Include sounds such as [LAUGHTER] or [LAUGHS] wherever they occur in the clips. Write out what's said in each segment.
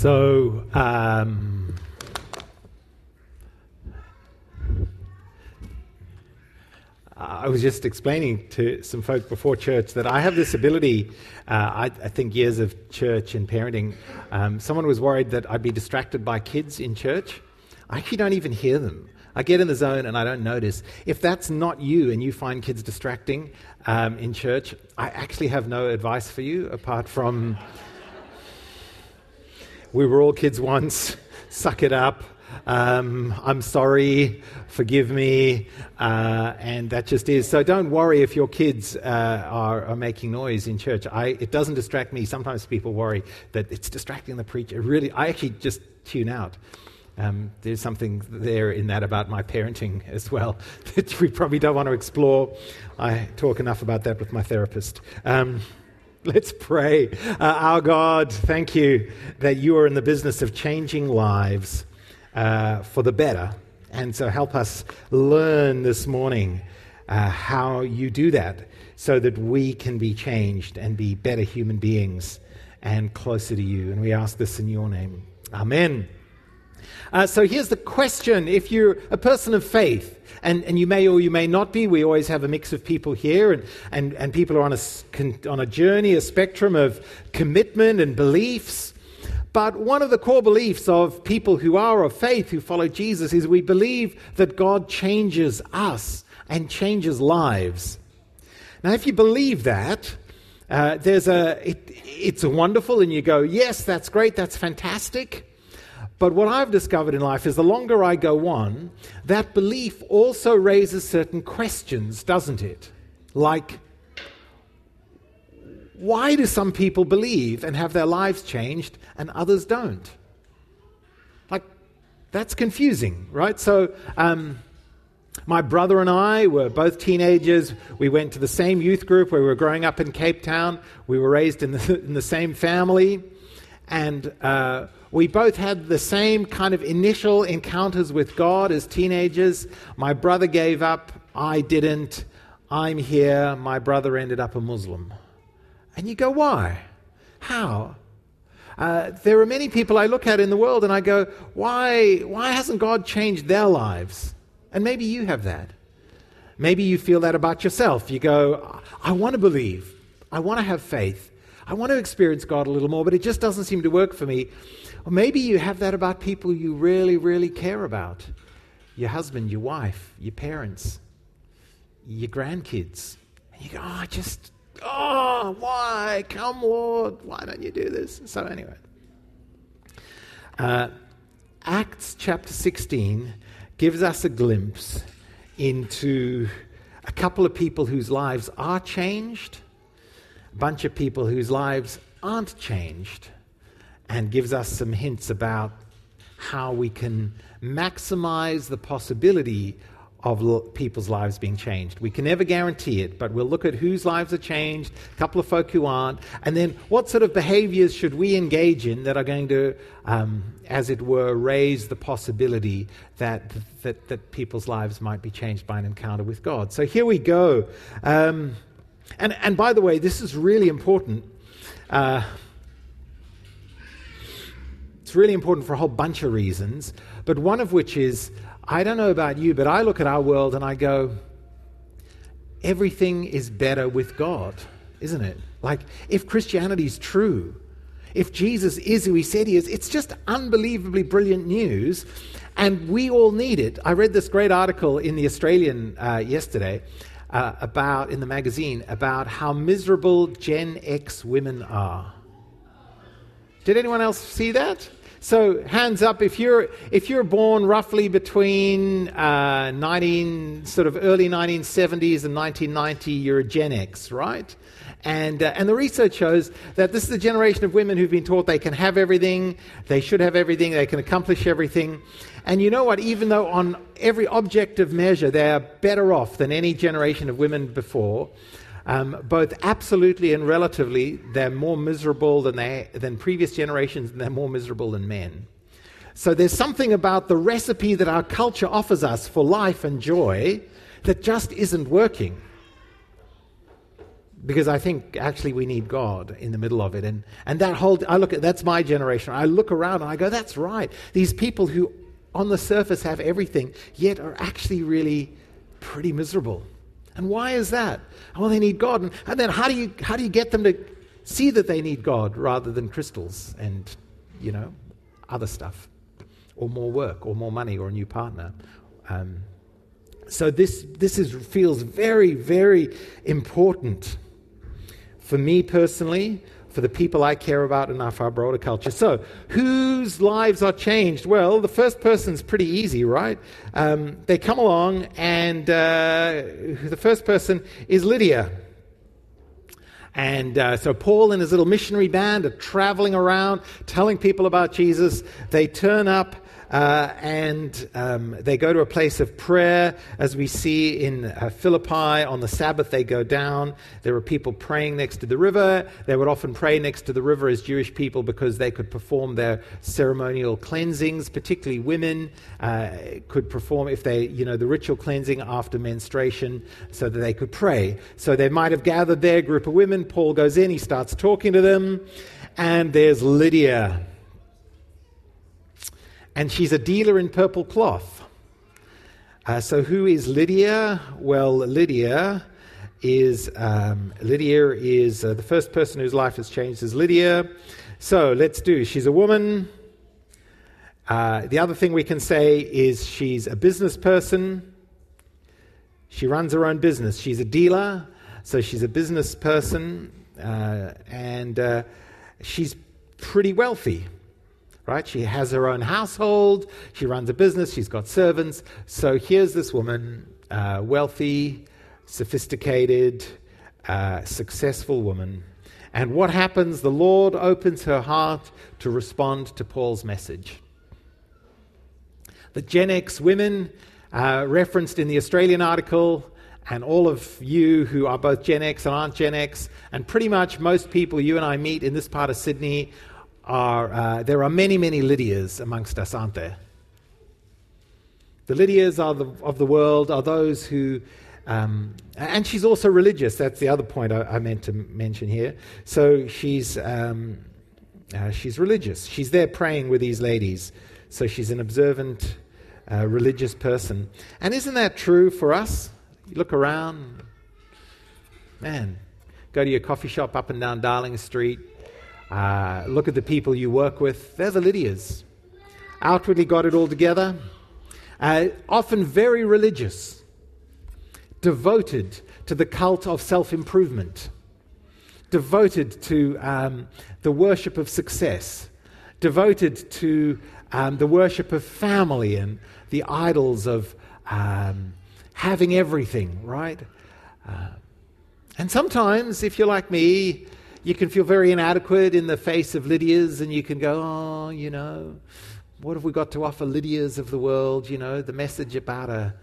So, um, I was just explaining to some folk before church that I have this ability. Uh, I, I, think years of church and parenting. Um, someone was worried that I'd be distracted by kids in church. I actually don't even hear them. I get in the zone and I don't notice. If that's not you and you find kids distracting um, in church, I actually have no advice for you apart from we were all kids once, [LAUGHS] suck it up. Um, I'm sorry, forgive me, uh, and that just is. So don't worry if your kids uh, are, are, making noise in church. I, it doesn't distract me. Sometimes people worry that it's distracting the preacher. Really, I actually just tune out. Um, there's something there in that about my parenting as well [LAUGHS] that we probably don't want to explore. I talk enough about that with my therapist. Um, let's pray. Uh, our God, thank you that you are in the business of changing lives uh, for the better. And so help us learn this morning uh, how you do that so that we can be changed and be better human beings and closer to you. And we ask this in your name. Amen. Uh, so here's the question if you're a person of faith, and, and you may or you may not be, we always have a mix of people here, and, and, and people are on a, on a journey, a spectrum of commitment and beliefs. But one of the core beliefs of people who are of faith, who follow Jesus, is we believe that God changes us and changes lives. Now, if you believe that, uh, there's a, it, it's wonderful, and you go, yes, that's great, that's fantastic. But what I've discovered in life is the longer I go on, that belief also raises certain questions, doesn't it? Like, why do some people believe and have their lives changed and others don't? Like, that's confusing, right? So, um, my brother and I were both teenagers. We went to the same youth group where we were growing up in Cape Town. We were raised in the, [LAUGHS] in the same family. And uh, we both had the same kind of initial encounters with God as teenagers. My brother gave up, I didn't. I'm here, my brother ended up a Muslim. And you go, why? How? Uh, there are many people I look at in the world and I go, why, why hasn't God changed their lives? And maybe you have that. Maybe you feel that about yourself. You go, I want to believe, I want to have faith, I want to experience God a little more, but it just doesn't seem to work for me. Or maybe you have that about people you really, really care about your husband, your wife, your parents, your grandkids. And you go, oh, just, oh, why? Come, Lord. Why don't you do this? So, anyway. Uh, Acts chapter 16 gives us a glimpse into a couple of people whose lives are changed, bunch of people whose lives aren't changed and gives us some hints about how we can maximize the possibility of people's lives being changed. We can never guarantee it, but we'll look at whose lives are changed, a couple of folk who aren't, and then what sort of behaviors should we engage in that are going to, um, as it were, raise the possibility that, that, that people's lives might be changed by an encounter with God. So here we go. Um, and, and by the way, this is really important. Uh, it's really important for a whole bunch of reasons, but one of which is I don't know about you, but I look at our world and I go, everything is better with God, isn't it? Like, if Christianity is true, if Jesus is who he said he is, it's just unbelievably brilliant news, and we all need it. I read this great article in the Australian uh, yesterday uh, about, in the magazine, about how miserable Gen X women are. Did anyone else see that? So, hands up if you're if you're born roughly between uh, 19 sort of early 1970s and 1990, you're a Gen X, right? And, uh, and the research shows that this is a generation of women who've been taught they can have everything, they should have everything, they can accomplish everything. And you know what? Even though on every objective measure they are better off than any generation of women before, um, both absolutely and relatively, they're more miserable than, they, than previous generations, and they're more miserable than men. So there's something about the recipe that our culture offers us for life and joy that just isn't working. because I think actually we need God in the middle of it. And, and that whole, I look at, that's my generation. I look around and I go, that's right. These people who on the surface have everything, yet are actually really pretty miserable. And why is that? Well, they need God. And, then how do, you, how do you get them to see that they need God rather than crystals and, you know, other stuff? Or more work, or more money, or a new partner. Um, so this, this is, feels very, very important for me personally, for the people I care about, and our broader culture. So, whose lives are changed? Well, the first person's pretty easy, right? Um, they come along, and uh, the first person is Lydia. And uh, so Paul and his little missionary band are traveling around telling people about Jesus. They turn up uh, and um, they go to a place of prayer, as we see in uh, Philippi. On the Sabbath, they go down. There were people praying next to the river. They would often pray next to the river as Jewish people because they could perform their ceremonial cleansings, particularly women uh, could perform if they, you know, the ritual cleansing after menstruation so that they could pray. So they might have gathered there, group of women. Paul goes in, he starts talking to them, and there's Lydia and she's a dealer in purple cloth. Uh, so, who is Lydia? Well, Lydia is um, Lydia is uh, the first person whose life has changed is Lydia. So let's do. She's a woman. Uh, the other thing we can say is she's a business person. She runs her own business. She's a dealer, so she's a business person, uh, and uh, she's pretty wealthy right? She has her own household, she runs a business, she's got servants. So here's this woman, uh, wealthy, sophisticated, uh, successful woman. And what happens? The Lord opens her heart to respond to Paul's message. The Gen X women uh, referenced in the Australian article, and all of you who are both Gen X and aren't Gen X, and pretty much most people you and I meet in this part of Sydney are, uh, there are many, many Lydias amongst us, aren't there? The Lydias the, of the world are those who, um, and she's also religious. That's the other point I, I meant to mention here. So she's, um, uh, she's religious. She's there praying with these ladies. So she's an observant, uh, religious person. And isn't that true for us? You look around, man, go to your coffee shop up and down Darling Street, uh, look at the people you work with. They're the Lydias. Outwardly got it all together. Uh, often very religious, devoted to the cult of self improvement, devoted to um, the worship of success, devoted to um, the worship of family and the idols of um, having everything, right? Uh, and sometimes, if you're like me, you can feel very inadequate in the face of Lydias, and you can go, oh, you know, what have we got to offer Lydias of the world? You know, the message about a,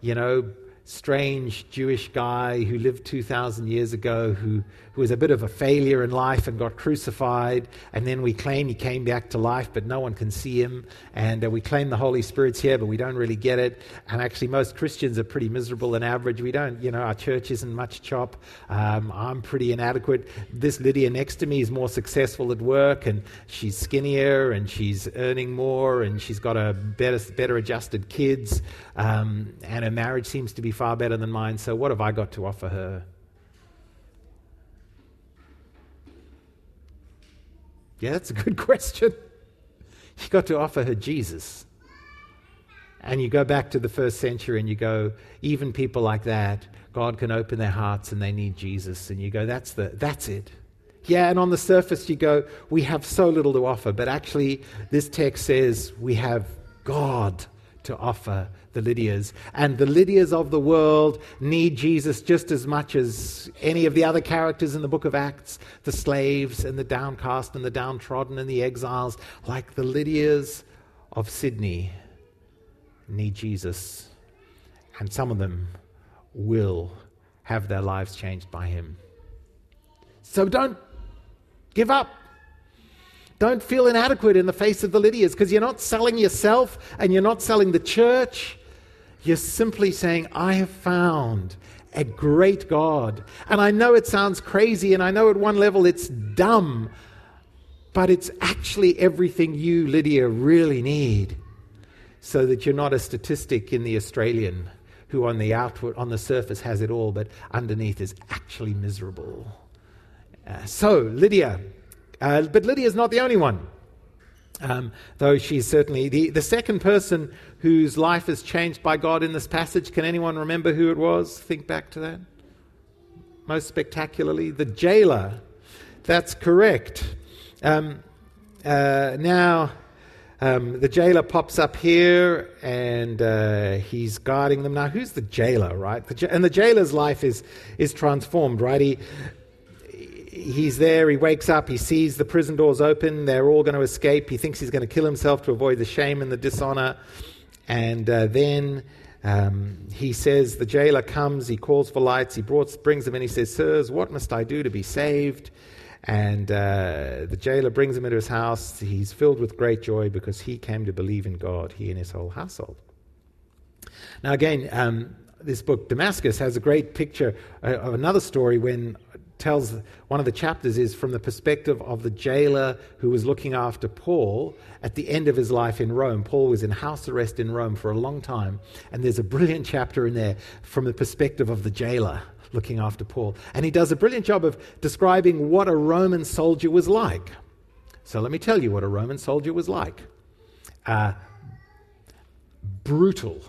you know, strange Jewish guy who lived 2,000 years ago who, who was a bit of a failure in life and got crucified. And then we claim he came back to life, but no one can see him. And uh, we claim the Holy Spirit's here, but we don't really get it. And actually, most Christians are pretty miserable and average. We don't, you know, our church isn't much chop. Um, I'm pretty inadequate. This Lydia next to me is more successful at work, and she's skinnier, and she's earning more, and she's got a better, better adjusted kids. Um, and her marriage seems to be far better than mine, so what have I got to offer her? Yeah, that's a good [LAUGHS] question. You got to offer her Jesus. And you go back to the first century and you go, even people like that, God can open their hearts and they need Jesus. And you go, that's, the, that's it. Yeah, and on the surface you go, we have so little to offer. But actually, this text says we have God to offer the Lydias. And the Lydias of the world need Jesus just as much as any of the other characters in the book of Acts the slaves and the downcast and the downtrodden and the exiles. Like the Lydias of Sydney need Jesus. And some of them will have their lives changed by him. So don't give up. Don't feel inadequate in the face of the Lydias because you're not selling yourself and you're not selling the church. You're simply saying, I have found a great God. And I know it sounds crazy, and I know at one level it's dumb, but it's actually everything you, Lydia, really need so that you're not a statistic in the Australian who on the outward on the surface has it all but underneath is actually miserable uh, so lydia uh, but Lydia's not the only one um, though she's certainly the, the second person whose life is changed by god in this passage can anyone remember who it was think back to that most spectacularly the jailer that's correct um, uh, now um, the jailer pops up here and uh, he's guarding them. Now, who's the jailer, right? The, and the jailer's life is, is transformed, right? He, he's there, he wakes up, he sees the prison doors open, they're all going to escape. He thinks he's going to kill himself to avoid the shame and the dishonor. And uh, then um, he says, The jailer comes, he calls for lights, he brought, brings them in, he says, Sirs, what must I do to be saved? And uh, the jailer brings him into his house. He's filled with great joy because he came to believe in God, he and his whole household. Now, again, um, this book, Damascus, has a great picture uh, of another story when tells one of the chapters is from the perspective of the jailer who was looking after Paul at the end of his life in Rome. Paul was in house arrest in Rome for a long time, and there's a brilliant [LAUGHS] chapter in there from the perspective of the jailer looking after Paul. And he does a brilliant job of describing what a Roman soldier was like. So let me tell you what a Roman soldier was like uh, brutal.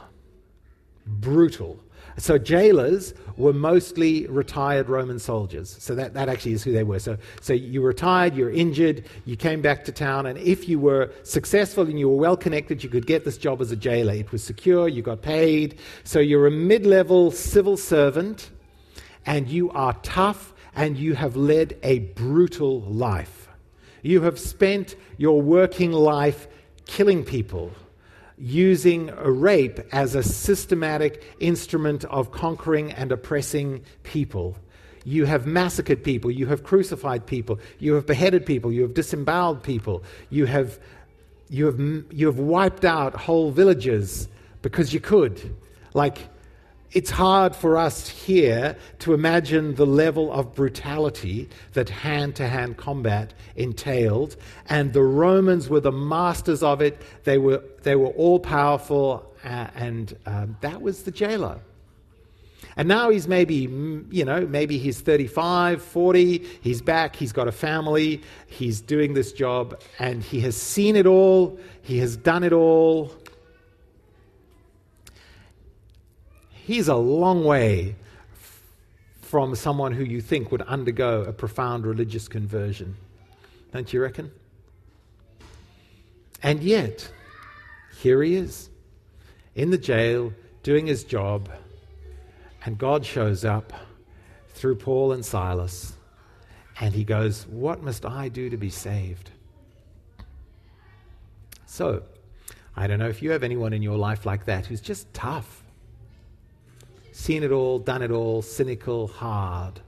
Brutal. So jailers were mostly retired Roman soldiers. So that, that actually is who they were. So, so you retired, you're injured, you came back to town, and if you were successful and you were well connected, you could get this job as a jailer. It was secure, you got paid. So you're a mid level civil servant and you are tough and you have led a brutal life. You have spent your working life killing people, using rape as a systematic instrument of conquering and oppressing people. You have massacred people, you have crucified people, you have beheaded people, you have disemboweled people, you have, you have, you have wiped out whole villages because you could. Like, it's hard for us here to imagine the level of brutality that hand to hand combat entailed. And the Romans were the masters of it, they were, they were all powerful, uh, and um, that was the jailer. And now he's maybe, you know, maybe he's 35, 40, he's back, he's got a family, he's doing this job, and he has seen it all, he has done it all, he's a long way from someone who you think would undergo a profound religious conversion. Don't you reckon? And yet, here he is in the jail doing his job, and God shows up through Paul and Silas, and he goes, What must I do to be saved? So, I don't know if you have anyone in your life like that who's just tough seen it all, done it all, cynical, hard.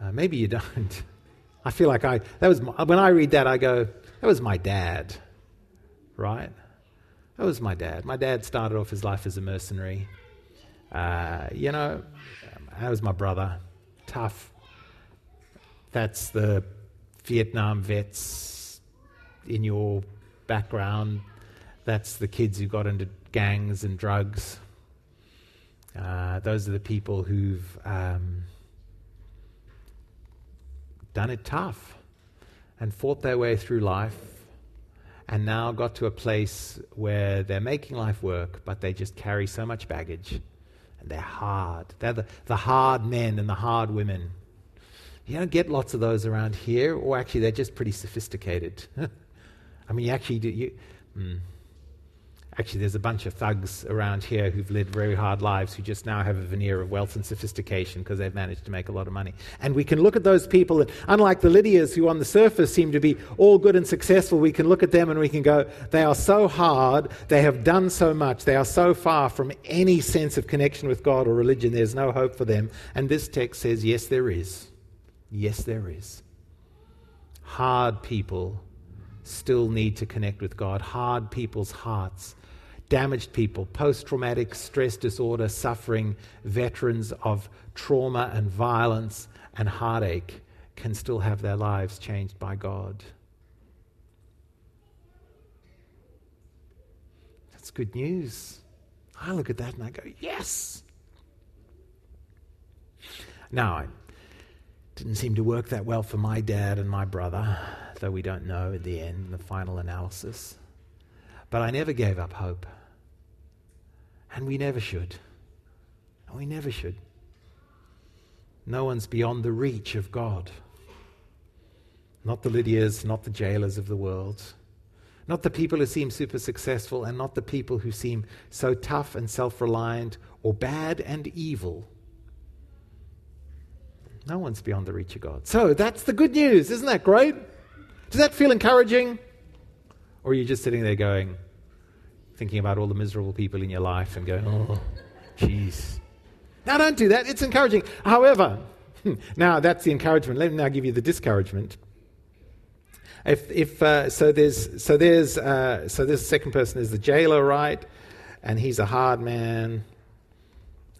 Uh, maybe you don't. [LAUGHS] I feel like I, that was, my, when I read that, I go, that was my dad, right? That was my dad. My dad started off his life as a mercenary. Uh, you know, that was my brother. Tough. That's the Vietnam vets in your background. That's the kids who got into gangs and drugs. Uh, those are the people who've um, done it tough and fought their way through life and now got to a place where they're making life work, but they just carry so much baggage and they're hard. They're the, the hard men and the hard women. You don't get lots of those around here, or actually, they're just pretty sophisticated. [LAUGHS] I mean, you actually do. You, mm, Actually, there's a bunch of thugs around here who've led very hard lives who just now have a veneer of wealth and sophistication because they've managed to make a lot of money. And we can look at those people, and unlike the Lydias who on the surface seem to be all good and successful, we can look at them and we can go, they are so hard, they have done so much, they are so far from any sense of connection with God or religion, there's no hope for them. And this text says, yes, there is. Yes, there is. Hard people still need to connect with God. Hard people's hearts damaged people, post traumatic stress disorder suffering veterans of trauma and violence and heartache can still have their lives changed by God. That's good news. I look at that and I go, yes. Now, it didn't seem to work that well for my dad and my brother, though we don't know at the end, the final analysis. But I never gave up hope. And we never should. And we never should. No one's beyond the reach of God. Not the Lydias, not the jailers of the world. Not the people who seem super successful, and not the people who seem so tough and self reliant or bad and evil. No one's beyond the reach of God. So that's the good news. Isn't that great? Does that feel encouraging? Or are you just sitting there going, thinking about all the miserable people in your life and going, oh, jeez. Now, don't do that. It's encouraging. However, now that's the encouragement. Let me now give you the discouragement. If, if uh, so, there's so there's uh, so this second person is the jailer, right? And he's a hard man,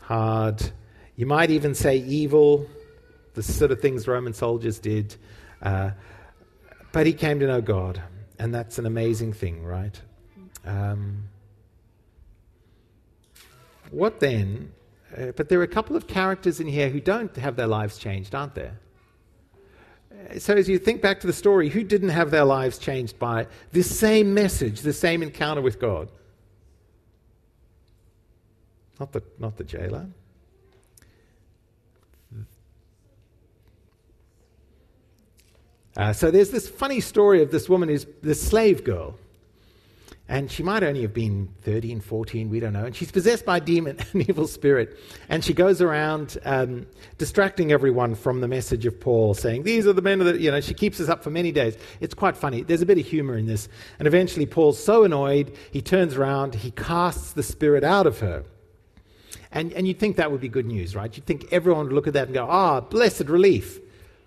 hard. You might even say evil, the sort of things Roman soldiers did. Uh, but he came to know God, and that's an amazing thing, right? Um, what then? Uh, but there are a couple of characters in here who don't have their lives changed, aren't there? Uh, so, as you think back to the story, who didn't have their lives changed by this same message, the same encounter with God? Not the, not the jailer. Uh, so there's this funny story of this woman who's the slave girl and she might only have been 13, 14, we don't know. And she's possessed by a demon, [LAUGHS] an evil spirit. And she goes around um, distracting everyone from the message of Paul, saying, These are the men that, you know, she keeps us up for many days. It's quite funny. There's a bit of humor in this. And eventually, Paul's so annoyed, he turns around, he casts the spirit out of her. And, and you'd think that would be good news, right? You'd think everyone would look at that and go, Ah, blessed relief.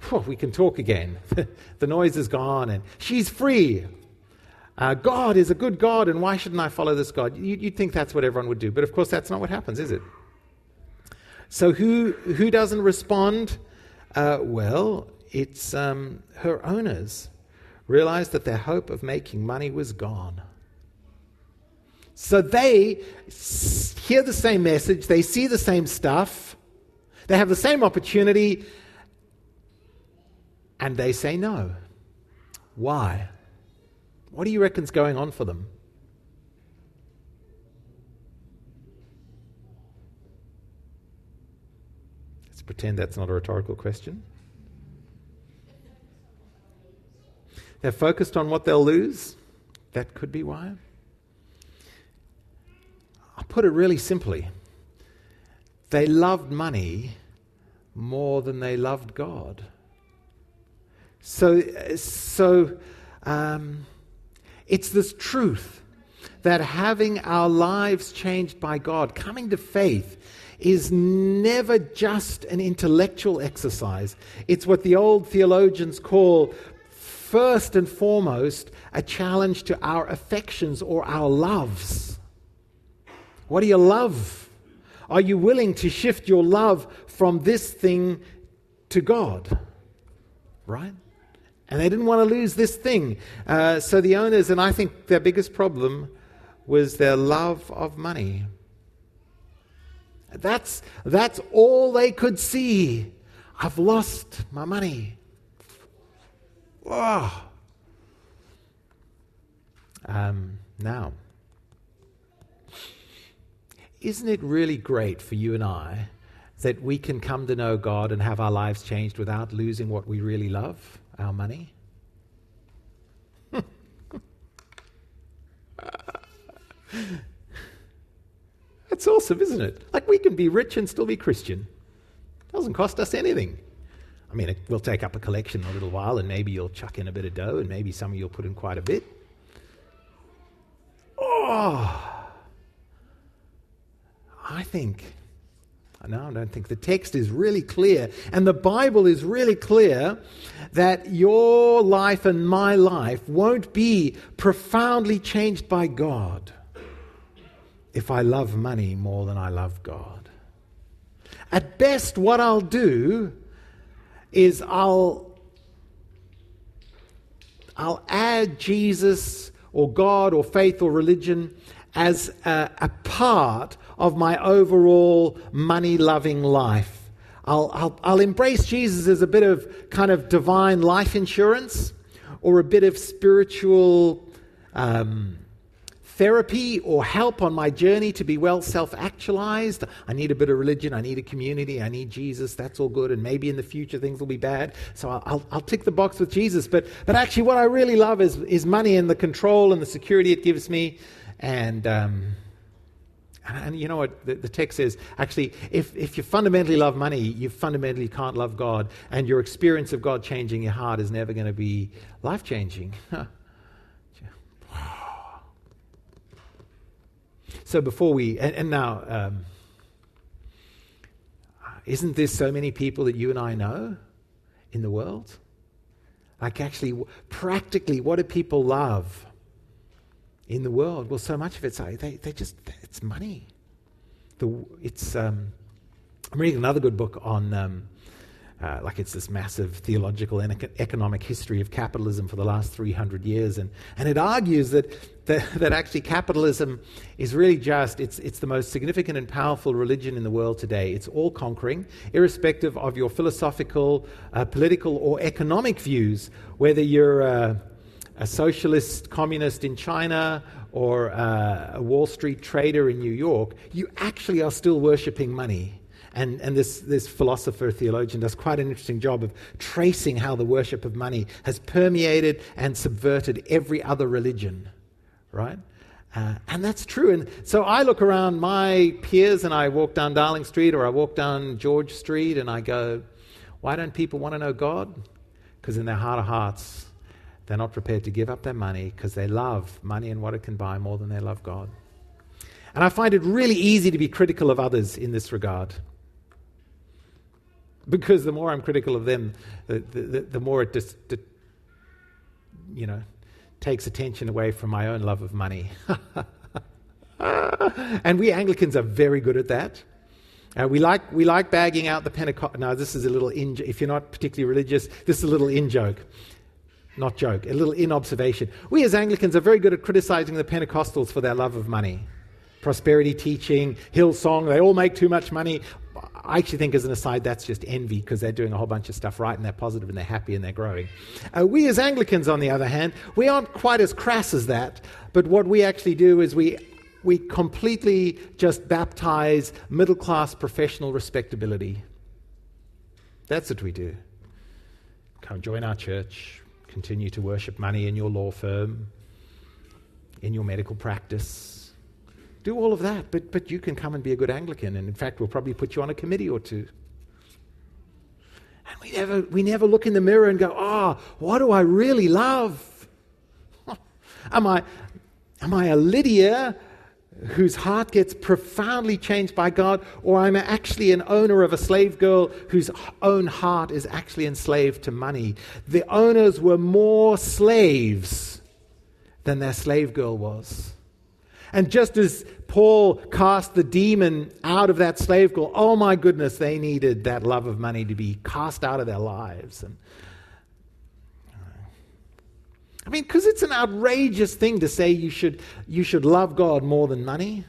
Whew, we can talk again. [LAUGHS] the noise is gone, and she's free. Uh, God is a good God, and why shouldn't I follow this God? You, would think that's what everyone would do, but of course, that's not what happens, is it? So, who, who doesn't respond? Uh, well, it's um, her owners realized that their hope of making money was gone. So they hear the same message, they see the same stuff, they have the same opportunity, and they say no. Why? What do you reckon's going on for them? Let's pretend that's not a rhetorical question. They're focused on what they'll lose. That could be why. I'll put it really simply. They loved money more than they loved God. So, so um, it's this truth that having our lives changed by God, coming to faith, is never just an intellectual exercise. It's what the old theologians call, first and foremost, a challenge to our affections or our loves. What do you love? Are you willing to shift your love from this thing to God? Right? And they didn't want to lose this thing. Uh, so the owners, and I think their biggest problem was their love of money. That's, that's all they could see. I've lost my money. Oh. Um, now, isn't it really great for you and I that we can come to know God and have our lives changed without losing what we really love? Our money? [LAUGHS] That's awesome, isn't it? Like we can be rich and still be Christian. Doesn't cost us anything. I mean, it will take up a collection a little while, and maybe you'll chuck in a bit of dough, and maybe some of you'll put in quite a bit. Oh, I think no, I don't think the text is really clear. And the Bible is really clear that your life and my life won't be profoundly changed by God if I love money more than I love God. At best, what I'll do is I'll, I'll add Jesus or God or faith or religion as a, a part of my overall money loving life. I'll, I'll, I'll embrace Jesus as a bit of kind of divine life insurance or a bit of spiritual um, therapy or help on my journey to be well self actualized. I need a bit of religion. I need a community. I need Jesus. That's all good. And maybe in the future things will be bad. So I'll, I'll, tick the box with Jesus. But, but actually, what I really love is, is money and the control and the security it gives me. And. Um, and, you know what the, the, text says? Actually, if, if you fundamentally love money, you fundamentally can't love God, and your experience of God changing your heart is never going to be life changing. [LAUGHS] So before we, and, and now, um, isn't there so many people that you and I know in the world? Like, actually, practically, what do people love in the world? Well, so much of it's they, they just it's money. The, it's um, I'm reading another good book on um, uh, like it's this massive theological and economic history of capitalism for the last 300 years. And, and it argues that, that, that, actually capitalism is really just, it's, it's the most significant and powerful religion in the world today. It's all conquering, irrespective of your philosophical, uh, political, or economic views, whether you're uh, a socialist communist in China or uh, a Wall Street trader in New York, you actually are still worshipping money. And, and this, this philosopher, theologian, does quite an interesting job of tracing how the worship of money has permeated and subverted every other religion, right? Uh, and that's true. And so I look around my peers and I walk down Darling Street or I walk down George Street and I go, why don't people want to know God? Because in their heart of hearts, they're not prepared to give up their money because they love money and what it can buy more than they love God. And I find it really easy to be critical of others in this regard because the more I'm critical of them, the, the, the more it just, you know, takes attention away from my own love of money. [LAUGHS] and we Anglicans are very good at that. Uh, we, like, we like bagging out the Pentecost. Now, this is a little in, if you're not particularly religious, this is a little in joke. Not joke, a little in observation. We as Anglicans are very good at criticizing the Pentecostals for their love of money. Prosperity teaching, Hillsong, they all make too much money. I actually think, as an aside, that's just envy because they're doing a whole bunch of stuff right and they're positive and they're happy and they're growing. Uh, we, as Anglicans, on the other hand, we aren't quite as crass as that, but what we actually do is we, we completely just baptize middle class professional respectability. That's what we do. Come join our church, continue to worship money in your law firm, in your medical practice do all of that, but, but you can come and be a good Anglican. And in fact, we'll probably put you on a committee or two. And we never, we never look in the mirror and go, oh, what do I really love? [LAUGHS] am, I, am I a Lydia whose heart gets profoundly changed by God, or I'm actually an owner of a slave girl whose own heart is actually enslaved to money? The owners were more slaves than their slave girl was. And just as Paul cast the demon out of that slave girl, oh my goodness, they needed that love of money to be cast out of their lives. And I mean, because it's an outrageous thing to say you should, you should love God more than money.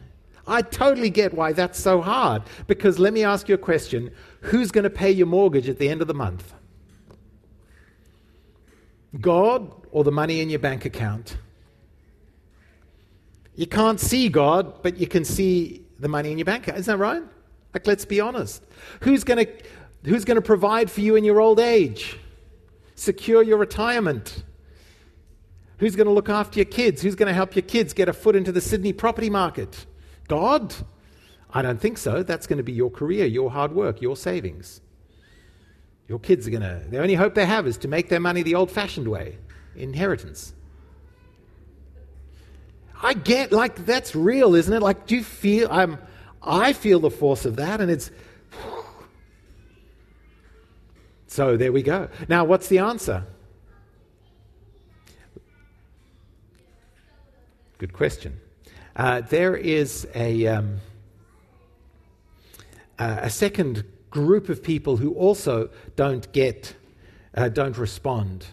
I totally get why that's so hard. Because let me ask you a question who's going to pay your mortgage at the end of the month? God or the money in your bank account? You can't see God, but you can see the money in your bank account. Isn't that right? Like, let's be honest. Who's going to who's going to provide for you in your old age? Secure your retirement. Who's going to look after your kids? Who's going to help your kids get a foot into the Sydney property market? God? I don't think so. That's going to be your career, your hard work, your savings. Your kids are going to, the only hope they have is to make their money the old fashioned way inheritance. I get like that's real, isn't it? Like, do you feel I'm I feel the force of that, and it's [SIGHS] so there we go. Now, what's the answer? Good question. uh, there is a, um, uh, a second group of people who also don't get, uh, don't respond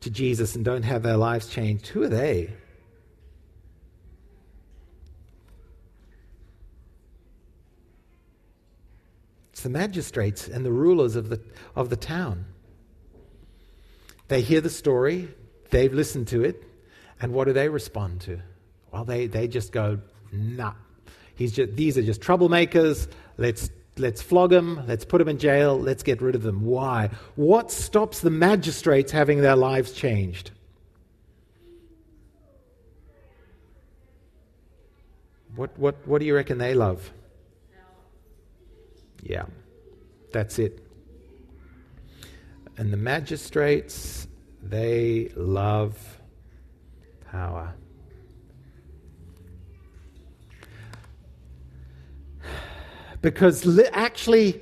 to Jesus and don't have their lives changed. Who are they? It's the magistrates and the rulers of the, of the town. They hear the story, they've listened to it, and what do they respond to? Well, they, they just go, nah. He's just, these are just troublemakers. Let's, let's flog them. Let's put them in jail. Let's get rid of them. Why? What stops the magistrates having their lives changed? What, what, what do you reckon they love? Yeah, that's it. And the magistrates, they love power. Because li- actually,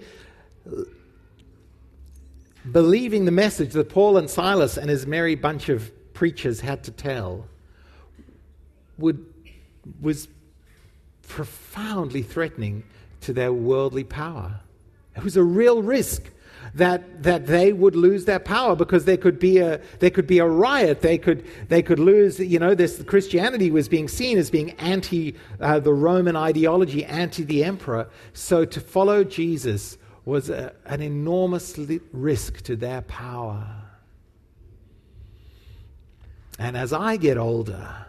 believing the message that Paul and Silas and his merry bunch of preachers had to tell would, was profoundly threatening to their worldly power. It was a real risk that, that they would lose their power because there could be a, there could be a riot. They could, they could lose, you know, this Christianity was being seen as being anti uh, the Roman ideology, anti the emperor. So to follow Jesus was a, an enormous risk to their power. And as I get older,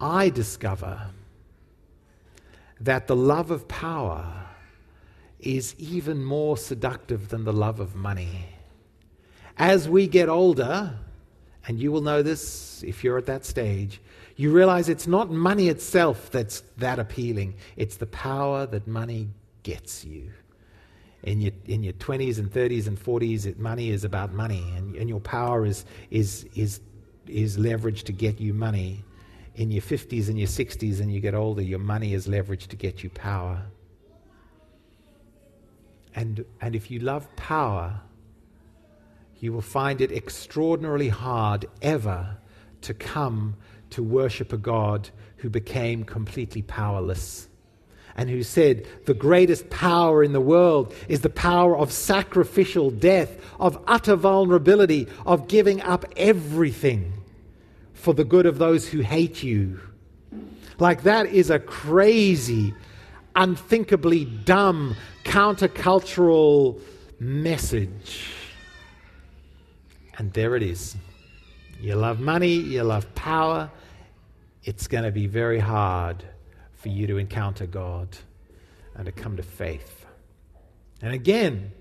I discover that the love of power is even more seductive than the love of money. As we get older, and you will know this if you're at that stage, you realize it's not money itself that's that appealing, it's the power that money gets you. In your, in your 20s and 30s and 40s, it, money is about money, and, and your power is, is, is, is leveraged to get you money in your 50s and your 60s and you get older, your money is leveraged to get you power. And, and if you love power, you will find it extraordinarily hard ever to come to worship a God who became completely powerless and who said, The greatest power in the world is the power of sacrificial death, of utter vulnerability, of giving up everything for the good of those who hate you. Like that is a crazy, unthinkably dumb, countercultural message. And there it is. You love money, you love power. It's going to be very hard for you to encounter God and to come to faith. And again,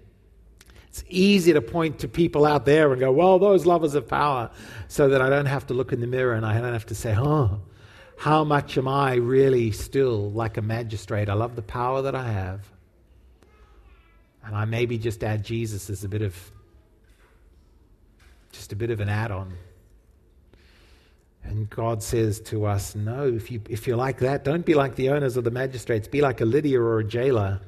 it's easy to point to people out there and go, well, those lovers of power, so that I don't have to look in the mirror and I don't have to say, oh, how much am I really still like a magistrate? I love the power that I have. And I maybe just add Jesus as a bit of, just a bit of an add on. And God says to us, no, if, you, if you're like that, don't be like the owners of the magistrates. Be like a Lydia or a jailer.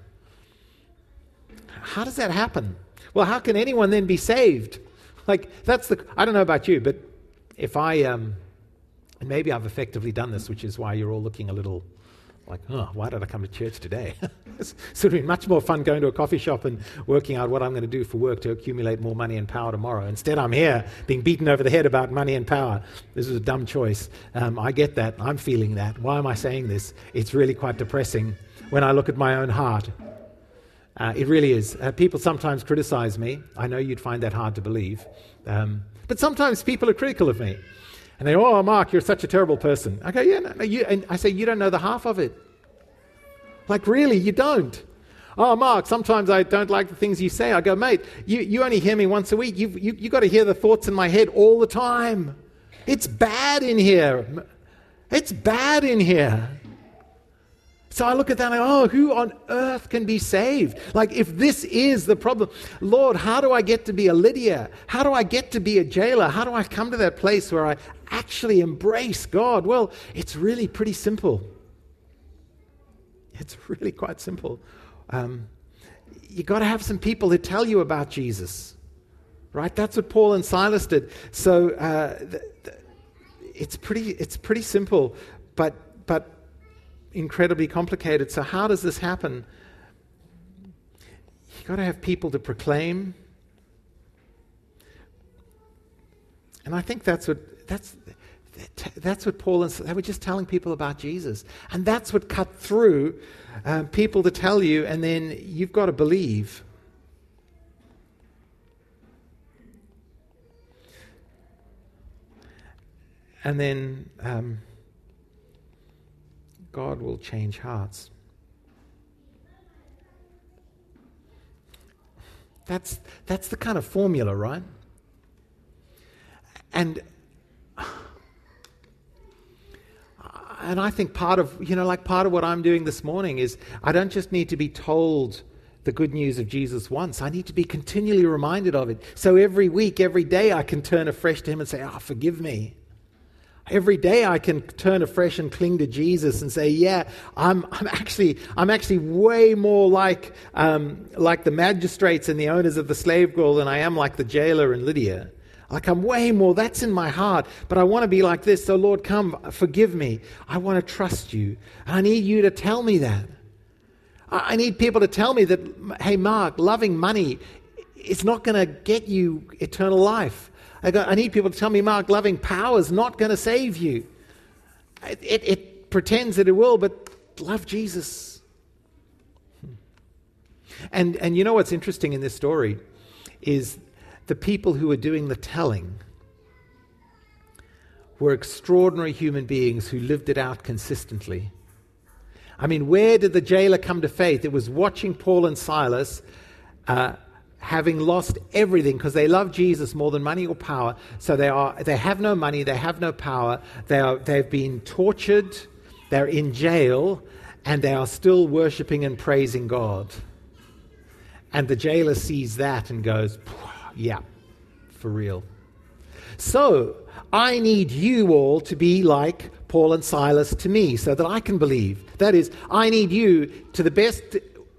How does that happen? Well, how can anyone then be saved? Like, that's the, I don't know about you, but if I, um, and maybe I've effectively done this, which is why you're all looking a little like, oh, why did I come to church today? [LAUGHS] it's sort of been much more fun going to a coffee shop and working out what I'm going to do for work to accumulate more money and power tomorrow. Instead, I'm here being beaten over the head about money and power. This is a dumb choice. Um, I get that. I'm feeling that. Why am I saying this? It's really quite depressing when I look at my own heart. Uh, it really is. Uh, people sometimes criticize me. I know you'd find that hard to believe. Um, but sometimes people are critical of me. And they go, Oh, Mark, you're such a terrible person. I go, Yeah, no, no, you, and I say, You don't know the half of it. Like, really, you don't. Oh, Mark, sometimes I don't like the things you say. I go, Mate, you, you only hear me once a week. You've you, you got to hear the thoughts in my head all the time. It's bad in here. It's bad in here. So I look at that and I go, oh, who on earth can be saved? Like, if this is the problem, Lord, how do I get to be a Lydia? How do I get to be a jailer? How do I come to that place where I actually embrace God? Well, it's really pretty simple. It's really quite simple. Um, you got to have some people who tell you about Jesus, right? That's what Paul and Silas did. So uh, th- th- it's pretty. It's pretty simple. but, but incredibly complicated. So, how does this happen? You've got to have people to proclaim. And I think that's what, that's, that's what Paul and they were just telling people about Jesus. And that's what cut through uh, people to tell you, and then you've got to believe. And then um, God will change hearts. That's, that's the kind of formula, right? And and I think part of, you know, like part of what I'm doing this morning is I don't just need to be told the good news of Jesus once. I need to be continually reminded of it. So every week, every day, I can turn afresh to Him and say, Oh, forgive me. Every day I can turn afresh and cling to Jesus and say, "Yeah, I'm, I'm actually, I'm actually way more like, um, like the magistrates and the owners of the slave girl than I am like the jailer and Lydia." Like I'm way more, that's in my heart, but I want to be like this. So, Lord, come, forgive me. I want to trust you. I need you to tell me that. I need people to tell me that, hey, Mark, loving money is not going to get you eternal life. I, got, I, need people to tell me, Mark, loving power is not going to save you. It, it, it pretends that it will, but love Jesus. And, and you know what's interesting in this story is the people who were doing the telling were extraordinary human beings who lived it out consistently. I mean, where did the jailer come to faith? It was watching Paul and Silas uh, having lost everything because they love Jesus more than money or power. So they, are, they have no money, they have no power, they are, they've been tortured, they're in jail, and they are still worshiping and praising God. And the jailer sees that and goes, yeah, for real. So, I need you all to be like Paul and Silas to me so that I can believe. That is, I need you to the best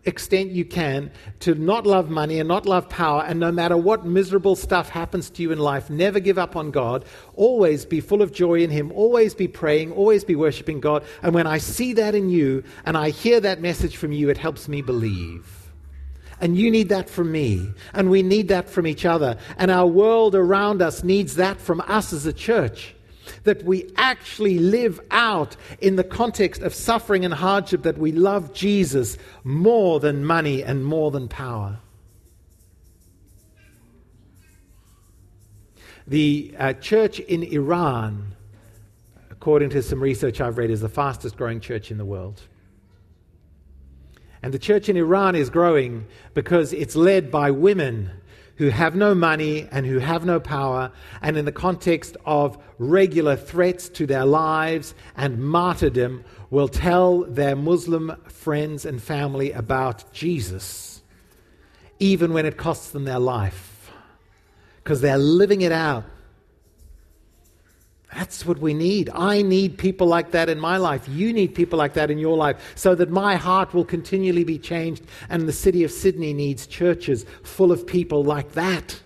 extent you can to not love money and not love power, and no matter what miserable stuff happens to you in life, never give up on God. Always be full of joy in Him. Always be praying. Always be worshiping God. And when I see that in you and I hear that message from you, it helps me believe. And you need that from me. And we need that from each other. And our world around us needs that from us as a church. That we actually live out in the context of suffering and hardship that we love Jesus more than money and more than power. The uh, church in Iran, according to some research I've read, is the fastest growing church in the world. And the church in Iran is growing because it's led by women who have no money and who have no power, and in the context of regular threats to their lives and martyrdom, will tell their Muslim friends and family about Jesus, even when it costs them their life, because they're living it out that's what we need. I need people like that in my life. You need people like that in your life so that my heart will continually be changed. And the city of Sydney needs churches full of people like that.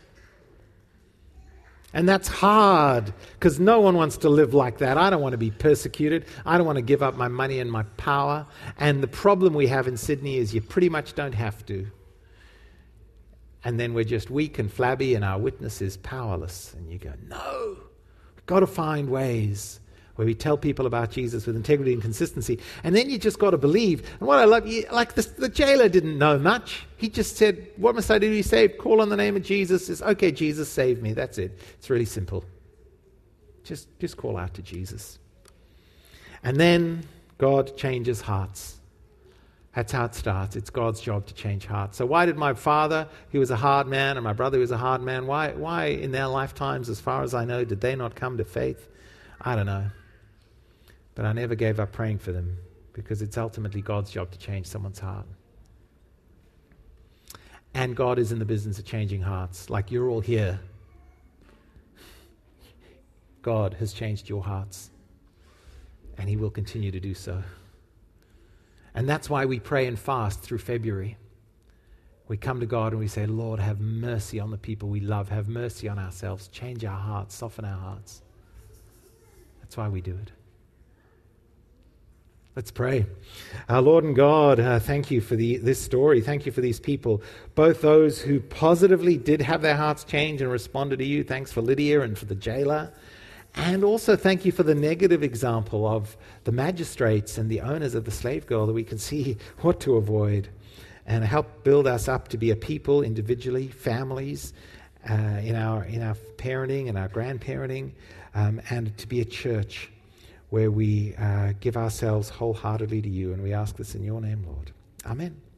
And that's hard because no one wants to live like that. I don't want to be persecuted. I don't want to give up my money and my power. And the problem we have in Sydney is you pretty much don't have to. And then we're just weak and flabby and our witness is powerless. And you go, no. Got to find ways where we tell people about Jesus with integrity and consistency. And then you just got to believe. And what I love, like the, the jailer didn't know much. He just said, What must I do to be saved? Call on the name of Jesus. It's okay, Jesus, save me. That's it. It's really simple. Just, just call out to Jesus. And then God changes hearts. That's how it starts. It's God's job to change hearts. So, why did my father, who was a hard man, and my brother, who was a hard man, why, why in their lifetimes, as far as I know, did they not come to faith? I don't know. But I never gave up praying for them because it's ultimately God's job to change someone's heart. And God is in the business of changing hearts, like you're all here. God has changed your hearts, and He will continue to do so. And that's why we pray and fast through February. We come to God and we say, Lord, have mercy on the people we love. Have mercy on ourselves. Change our hearts. Soften our hearts. That's why we do it. Let's pray. Our Lord and God, uh, thank you for the, this story. Thank you for these people, both those who positively did have their hearts changed and responded to you. Thanks for Lydia and for the jailer. And also thank you for the negative example of the magistrates and the owners of the slave girl that we can see [LAUGHS] what to avoid and help build us up to be a people individually, families, uh, in, our, in our parenting and our grandparenting, um, and to be a church where we uh, give ourselves wholeheartedly to you. And we ask this in your name, Lord. Amen.